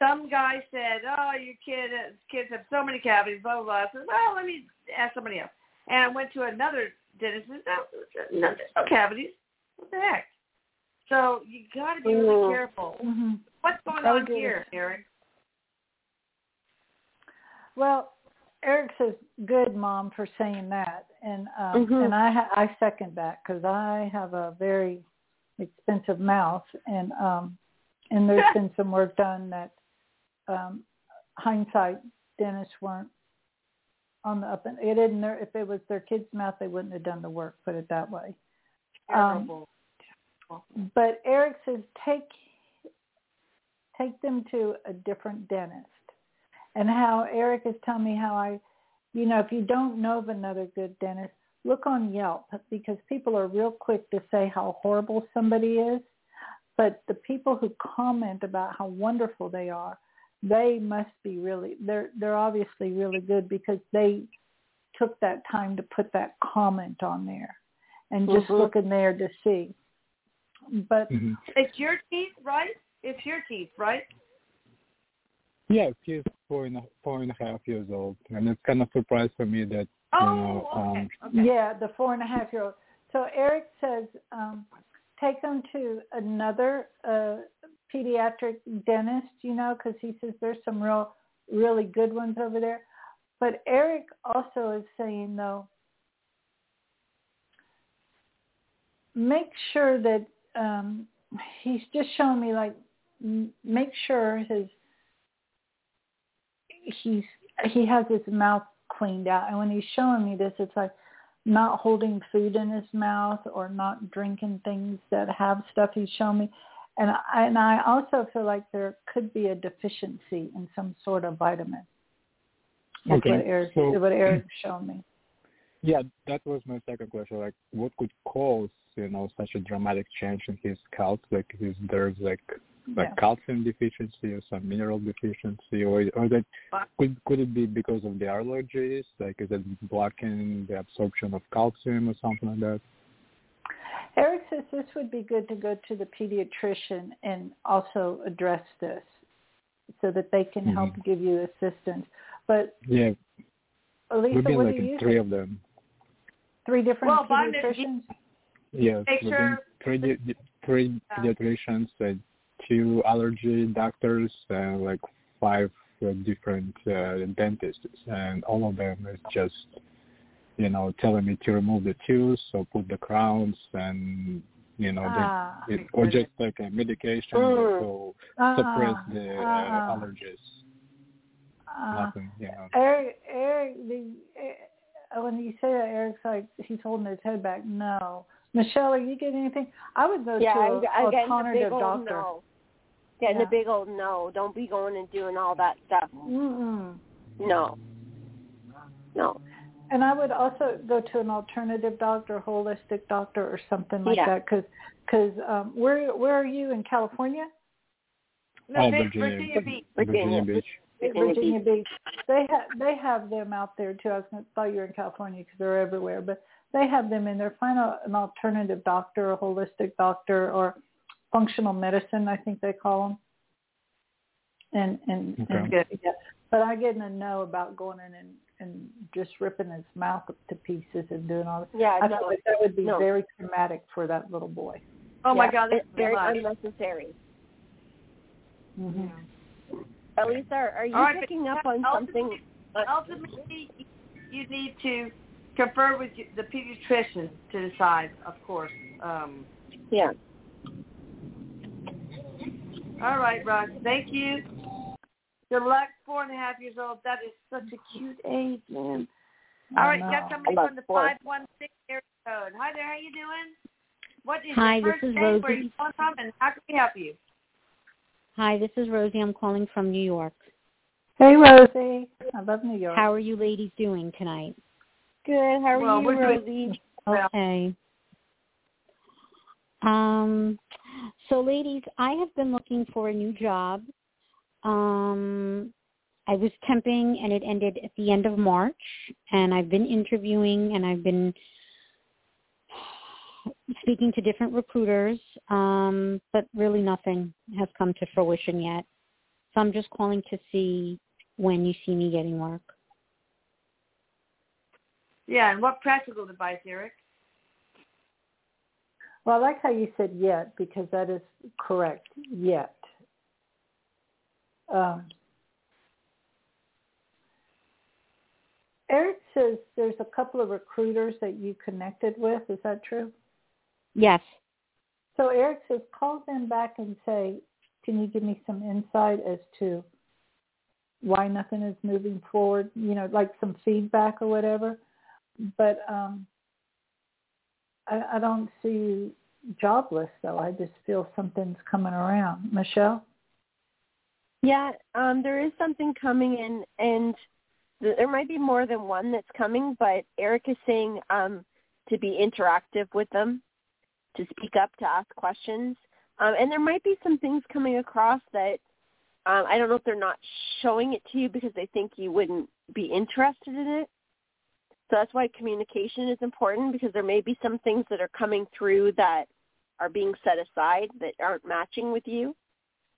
Some guy said, "Oh, your kid uh, kids have so many cavities." Blah blah blah. I said, "Well, let me ask somebody else." And I went to another dentist and said, "No, no, there's no cavities. What the heck?" So you got to be really Mhm. careful. hmm What's going Oh, on good. here, Erik? Well, Erik says, "Good, mom, for saying that," and um, Mhm. and I ha- I second that because I have a very expensive mouth, and um, and there's been some work done that um, hindsight dentists weren't on the up and it didn't. Their, if it was their kid's mouth, they wouldn't have done the work. Put it that way. Um, Terrible. but Erik says take take them to a different dentist. And how Erik is telling me how I, you know, if you don't know of another good dentist, look on Yelp because people are real quick to say how horrible somebody is. But the people who comment about how wonderful they are, they must be really they're they're obviously really good because they took that time to put that comment on there and just Mhm. look in there to see. But hmm It's your teeth, right? It's your teeth, right? Yeah, he's four and a, four and a half years old, and it's kind of surprise for me that Oh, you know, okay. um, okay. Yeah, the four and a half year old. So Erik says um, take them to another uh, pediatric dentist, you know, because he says there's some real, really good ones over there. But Erik also is saying though, make sure that um, he's just showing me like m- make sure his he's he has his mouth cleaned out and when he's showing me this it's like not holding food in his mouth or not drinking things that have stuff he's showing me and I, and I also feel like there could be a deficiency in some sort of vitamin. That's Okay, what Erik so- what Erik showed me. yeah, that was my second question. Like, what could cause you know such a dramatic change in his health? Like, is there like like Yeah. calcium deficiency or some mineral deficiency, or or that could could it be because of the allergies? Like, is it blocking the absorption of calcium or something like that? Erik says this would be good to go to the pediatrician and also address this so that they can help Mhm. give you assistance. But Yeah, Lisa, we've been what like do you three think? of them. Three different Well, pediatricians? Yes, Make sure- been three di- three pediatricians, uh, two allergy doctors, and like five uh, different uh, dentists, and all of them is just you know telling me to remove the tooth or put the crowns and you know Ah. the, it, or just like a medication Mm. that will suppress the uh, Uh-uh. allergies. Uh, Nothing, you know. Erik, Erik, the, uh, when you say that, Erik's like he's holding his head back. No, Michelle, are you getting anything? I would go yeah, to I'm, a I'm getting a alternative big old doctor. no. Getting Yeah. a big old no. Don't be going and doing all that stuff. Mm-mm. No. No. And I would also go to an alternative doctor, holistic doctor, or something like Yeah. that. Because, because um, where where are you in California? No, Oh, Vic- Virginia, Virginia Beach. Virginia Beach. Virginia Virginia Beach. They have they have them out there too. I was gonna, thought you were in California because they're everywhere, but they have them in there. Find a, an alternative doctor, a holistic doctor, or functional medicine. I think they call them. and and, Okay. and Good. yeah. But I get in a no about going in and and just ripping his mouth up to pieces and doing all that. Yeah, I no, feel like that would be no. very traumatic for that little boy. Oh my Yeah, God, it's that's very much. unnecessary. hmm Elisa, are, are you All right, but picking up on something? Ultimately, you need to confer with the pediatrician to decide, of course. Um, Yeah. all right, Ross. Thank you. Good luck. Four and a half years old. That is such a cute age, man. All right, I got somebody from the five one six area code. Hi there. How you doing? What is Hi, your this first is name? Where Rosie. you calling from, and how can we help you? Hi, this is Rosie. I'm calling from New York. Hey Rosie, I love New York. How are you ladies doing tonight? Good. How are Well, you, we're Rosie? Well- Okay. Um, so ladies, I have been looking for a new job. Um, I was temping and it ended at the end of March and I've been interviewing and I've been speaking to different recruiters, um, but really nothing has come to fruition yet. So I'm just calling to see when you see me getting work. Yeah, and what practical advice, Erik? Well, I like how you said yet because that is correct. Yet. Um, Erik says there's a couple of recruiters that you connected with. Is that true? Yes. So Erik says call them back and say, can you give me some insight as to why nothing is moving forward? You know, like some feedback or whatever. But um, I, I don't see you jobless though. I just feel something's coming around. Michelle? Yeah, um, there is something coming in, and th- there might be more than one that's coming. But Erik is saying um, to be interactive with them, to speak up, to ask questions, um, and there might be some things coming across that um, I don't know if they're not showing it to you because they think you wouldn't be interested in it. So that's why communication is important because there may be some things that are coming through that are being set aside that aren't matching with you.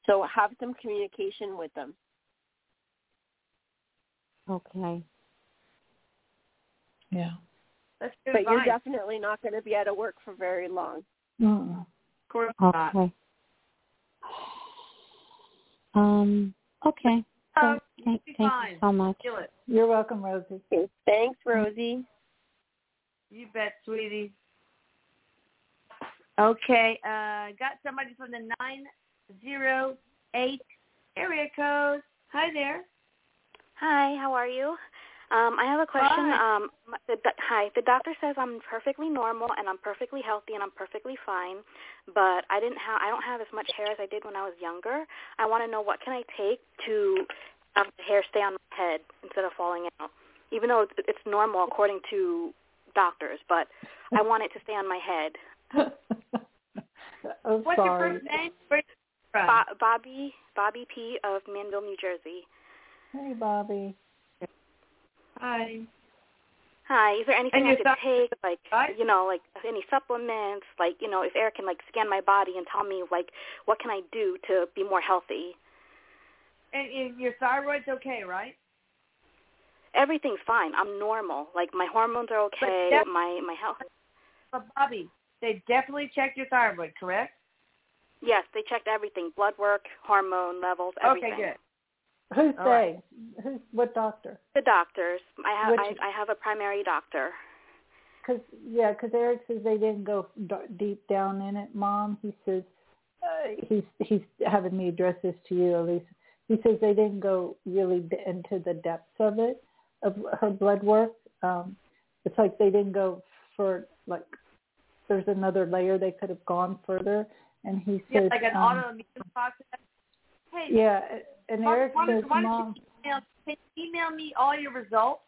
So have some communication with them. Okay. Yeah. That's good But you're definitely not going to be out of work for very long. Mm-mm. Of course not. Okay. Um. Okay. Um, So, thank, be thank fine. you so much. It. You're welcome, Rosie. Thanks, Rosie. You bet, sweetie. Okay, uh, got somebody from the nine zero eight area code. Hi there. Hi, how are you? Um, I have a question. Hi. Um, the, do- hi, the doctor says I'm perfectly normal and I'm perfectly healthy and I'm perfectly fine, but I didn't have I don't have as much hair as I did when I was younger. I want to know what can I take to have the hair stay on my head instead of falling out, even though it's, it's normal according to doctors, but I want it to stay on my head. What's sorry. your first name? You from? Bo- Bobby Bobby P of Manville, New Jersey. Hey, Bobby. Hi. Hi, is there anything And I could sup- take, like right? you know, like any supplements, like you know, if Erik can like scan my body and tell me like what can I do to be more healthy? And, and your thyroid's okay, right? Everything's fine. I'm normal. Like my hormones are okay. def- my my health. But Bobby, they definitely checked your thyroid, correct? Yes, they checked everything: blood work, hormone levels, everything. Okay, good. Who's All they? right. Who's what doctor? The doctors. I have Which- I, I have a primary doctor. Cause yeah, because Erik says they didn't go d- deep down in it, Mom. He says uh, he's he's having me address this to you, Elise. He says they didn't go really d- into the depths of it, of her blood work. Um, it's like they didn't go for like. There's another layer they could have gone further, and he Yeah, says, like an um, autoimmune process. Hey, yeah, and why, Erik why, says, why don't Mom. you email, can you email me all your results?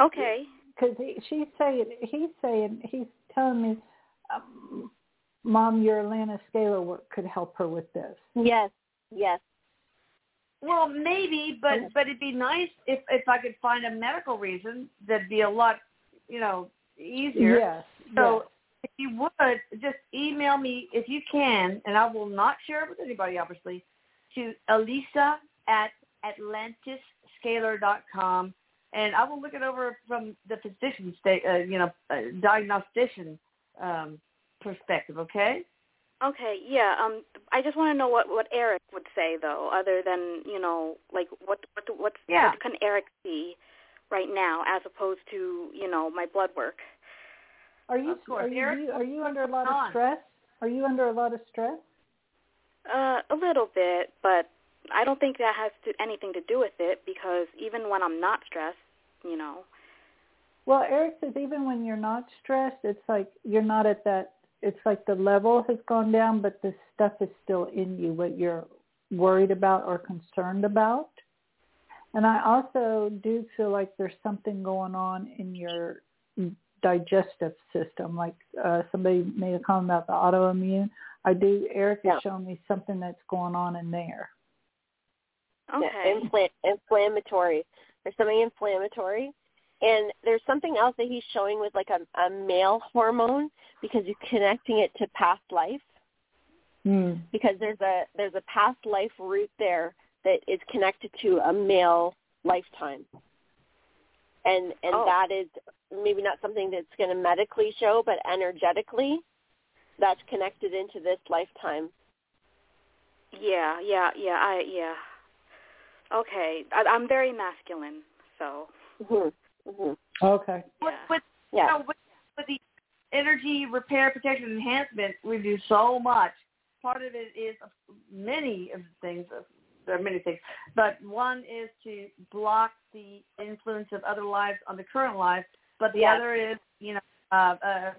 Okay. because she's saying he's saying he's telling me, um, Mom, your Atlantis scalar work could help her with this. Yes, yes. Well, maybe, but but it'd be nice if if I could find a medical reason that'd be a lot, you know, easier. Yes. So if you would just email me if you can, and I will not share it with anybody, obviously, to Elisa at atlantisscalar.com, and I will look it over from the physician state, uh, you know, uh, diagnostician um, perspective. Okay. Okay, yeah. Um, I just want to know what what Erik would say though, other than you know, like what what what's Yeah. what can Erik see right now as opposed to you know my blood work. Are you Of course. are you, Erik, are you under a lot on? of stress? Are you under a lot of stress? Uh, a little bit, but I don't think that has to, anything to do with it because even when I'm not stressed, you know. Well, Erik says even when you're not stressed, it's like you're not at that. It's like the level has gone down, but the stuff is still in you. What you're worried about or concerned about. And I also do feel like there's something going on in your digestive system. Like uh, somebody made a comment about the autoimmune. I do. Erik has shown me something that's going on in there. Okay. Yeah, infl- inflammatory. There's something inflammatory. And there's something else that he's showing with like a, a male hormone because you're connecting it to past life Hmm. because there's a there's a past life root there that is connected to a male lifetime. And and Oh. that is maybe not something that's going to medically show, but energetically, that's connected into this lifetime. Yeah, yeah, yeah. I yeah. Okay, I, I'm very masculine, so Mm-hmm. Mm-hmm. Okay. With, with Yeah. you know, with, with the energy repair, protection, enhancement, we do so much. Part of it is many of the things. There are many things, but one is to block the influence of other lives on the current life. But the Yeah. other is, you know, uh, uh,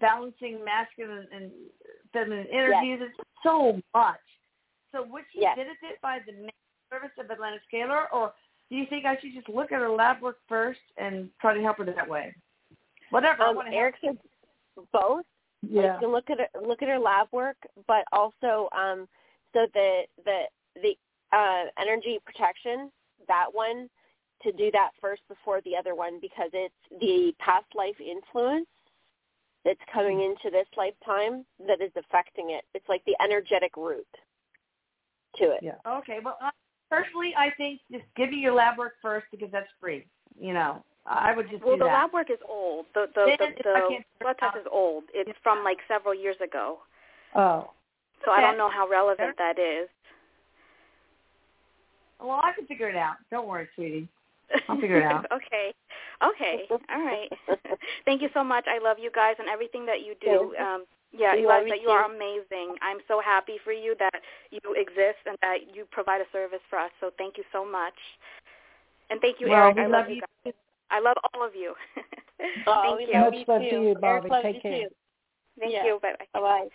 balancing masculine and feminine energies. It's so much. So would she Yes. benefit by the main service of Atlantis Scalar, or do you think I should just look at her lab work first and try to help her that way? Whatever. Um, to Erik said both. Yeah. You can look at it, look at her lab work, but also um, so the the the uh, energy protection that one to do that first before the other one because it's the past life influence that's coming into this lifetime that is affecting it. It's like the energetic root to it. Yeah. Okay. Well, uh, personally, I think just give me your lab work first because that's free. You know, I would just well, do the that. lab work is old. The the the, the blood test is old. It's from like several years ago, Oh. so I don't know how relevant that is. Well, I can figure it out. Don't worry, sweetie. I'll figure it out. okay. Okay. All right. Thank you so much. I love you guys and everything that you do. Um, yeah, you guys, that you are amazing. I'm so happy for you that you exist and that you provide a service for us. So thank you so much. And thank you, well, Erik. I love love you. guys. I love all of you. Oh, thank you. love Much love to too. you, Erik Bobby. loves Take you care. too. Thank Yeah. you. Bye bye. Bye.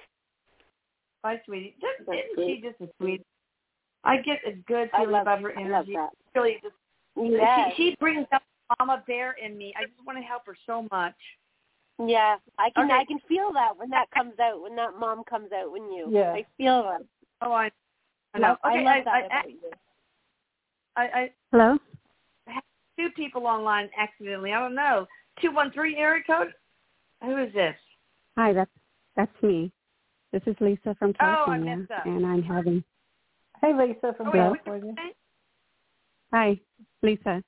Bye, sweetie. Just, isn't sweet. she just a sweet? I get a good feeling love, about her I love energy. that. Really, just Yes. she, she brings out Mama Bear in me. I just want to help her so much. Yeah, I can Okay. I can feel that when that comes out, when that mom comes out, when you. Yeah. I feel that. Oh, I, I know. I Okay, love I, that I, about you. I, I, Hello? two people online accidentally. I don't know. Two one three area code. Who is this? Hi, that's that's me. This is Lisa from Oh, I California, messed and I'm having. Hey, Lisa from Oh, wait, Hello? what's your California. Hi, Lisa.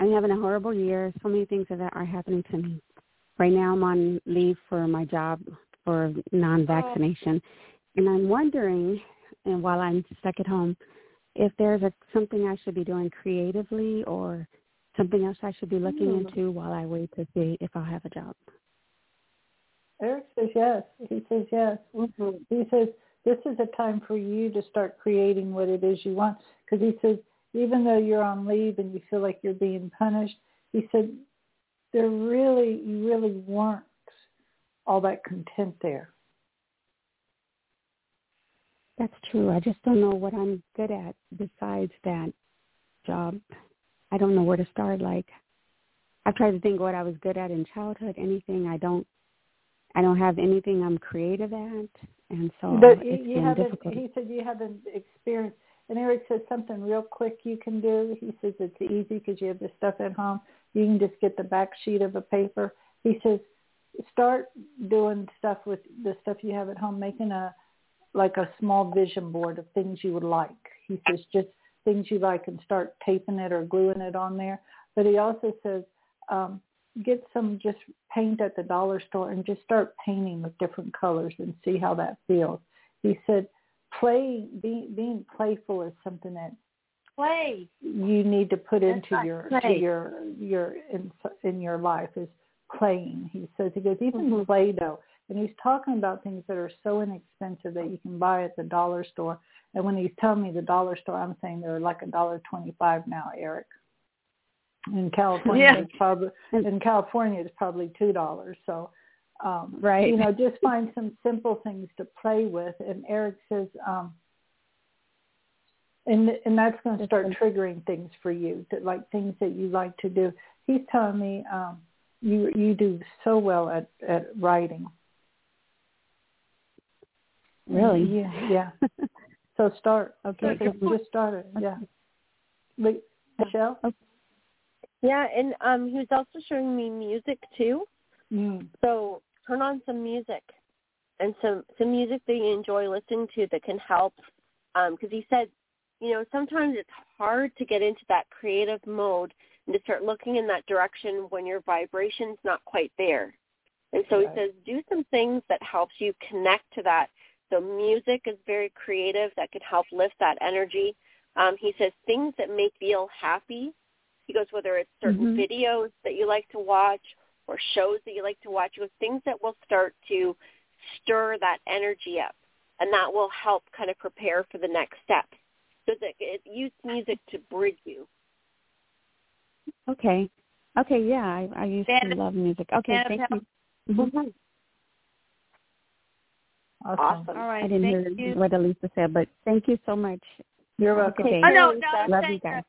I'm having a horrible year. So many things that are happening to me. Right now, I'm on leave for my job for non-vaccination, and I'm wondering, and while I'm stuck at home, if there's a something I should be doing creatively or something else I should be looking Hmm. into while I wait to see if I'll have a job. Erik says yes. He says yes. Mm-hmm. He says this is a time for you to start creating what it is you want. Because he says even though you're on leave and you feel like you're being punished, he said there really you really weren't all that content there. That's true. I just don't know what I'm good at besides that job. I don't know where to start. Like, I've tried to think what I was good at in childhood. Anything I don't, I don't have anything I'm creative at, and so but you, it's you been haven't. difficult. He said you haven't experienced. And Erik says something real quick you can do. He says it's easy because you have the stuff at home. You can just get the back sheet of a paper. He says start doing stuff with the stuff you have at home, making a like a small vision board of things you would like. He says just things you like and start taping it or gluing it on there. But he also says um, get some just paint at the dollar store and just start painting with different colors and see how that feels. He said play be, being playful is something that play you need to put That's into your play. to your your in in your life is playing. He says he goes even Mm-hmm. Play-Doh, and he's talking about things that are so inexpensive that you can buy at the dollar store. And when he's telling me the dollar store, I'm saying they're like a dollar twenty-five now, Erik. In California, Yeah. it's probably in California it's probably two dollars. So, um, Right. you know, just find some simple things to play with. And Erik says, um, and and that's going to start triggering things for you, that like things that you like to do. He's telling me um, you you do so well at at writing. Really? Yeah, yeah. so start. Okay, Okay. so just start it. Yeah. Michelle. Yeah, and um, he was also showing me music too. Mm. So turn on some music, and some some music that you enjoy listening to that can help. Because he said, you know, sometimes it's hard to get into that creative mode and to start looking in that direction when your vibration's not quite there. And so Right. he says, do some things that helps you connect to that. So music is very creative that can help lift that energy. Um, he says things that make you feel happy. He goes whether it's certain Mhm. videos that you like to watch or shows that you like to watch. He goes things that will start to stir that energy up, and that will help kind of prepare for the next step. So that it, use music to bridge you. Okay. Okay, yeah, I, I used Stand- to love music. Okay, stand thank up. you. Mhm. Awesome. All right. I didn't thank hear you. what Elisa said, but thank you so much. You're welcome. good day. Oh no, no, Love saying, you guys.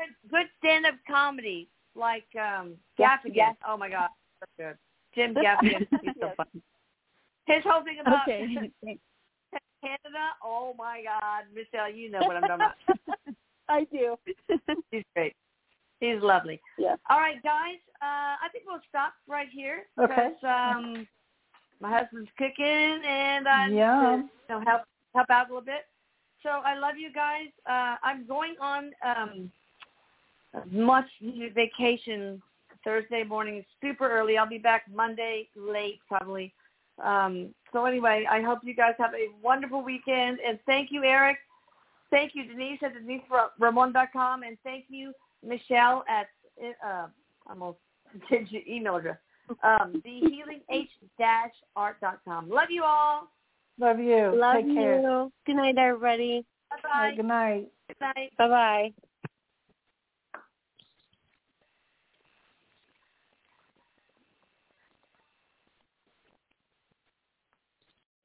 Good, good stand-up comedy like um Gaffigan. yes. Oh my God, so good. Jim Gaffigan, he's so funny. His whole thing about Okay. Canada. Oh my God, Michelle, you know what I'm talking about. I do. He's great. He's lovely. Yeah. All right, guys. Uh, I think we'll stop right here Okay. um, my husband's cooking and I'm Yum. to, you know, help help out a little bit. So I love you guys. Uh, I'm going on um, much needed vacation Thursday morning, super early. I'll be back Monday late probably. Um, so anyway, I hope you guys have a wonderful weekend and thank you, Erik. Thank you, Denise at DeniseRamon.com and thank you, Michelle at uh, almost did your email address. Um, the healing-art.com. Love you all. Love you. Love Take you. care. Good night, everybody. Bye-bye. Good night. Good night. Bye bye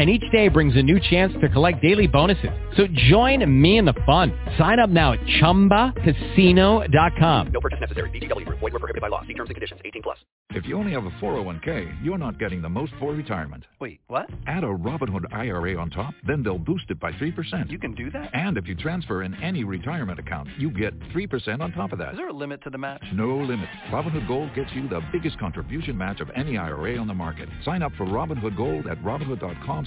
And each day brings a new chance to collect daily bonuses. So join me in the fun. Sign up now at ChumbaCasino.com. No purchase necessary. VGW Group. Void were prohibited by law. See terms and conditions. 18 plus. If you only have a 401k, you're not getting the most for retirement. Wait, what? Add a Robinhood IRA on top, then they'll boost it by 3%. You can do that? And if you transfer in any retirement account, you get 3% on top of that. Is there a limit to the match? No limit. Robinhood Gold gets you the biggest contribution match of any IRA on the market. Sign up for Robinhood Gold at Robinhood.com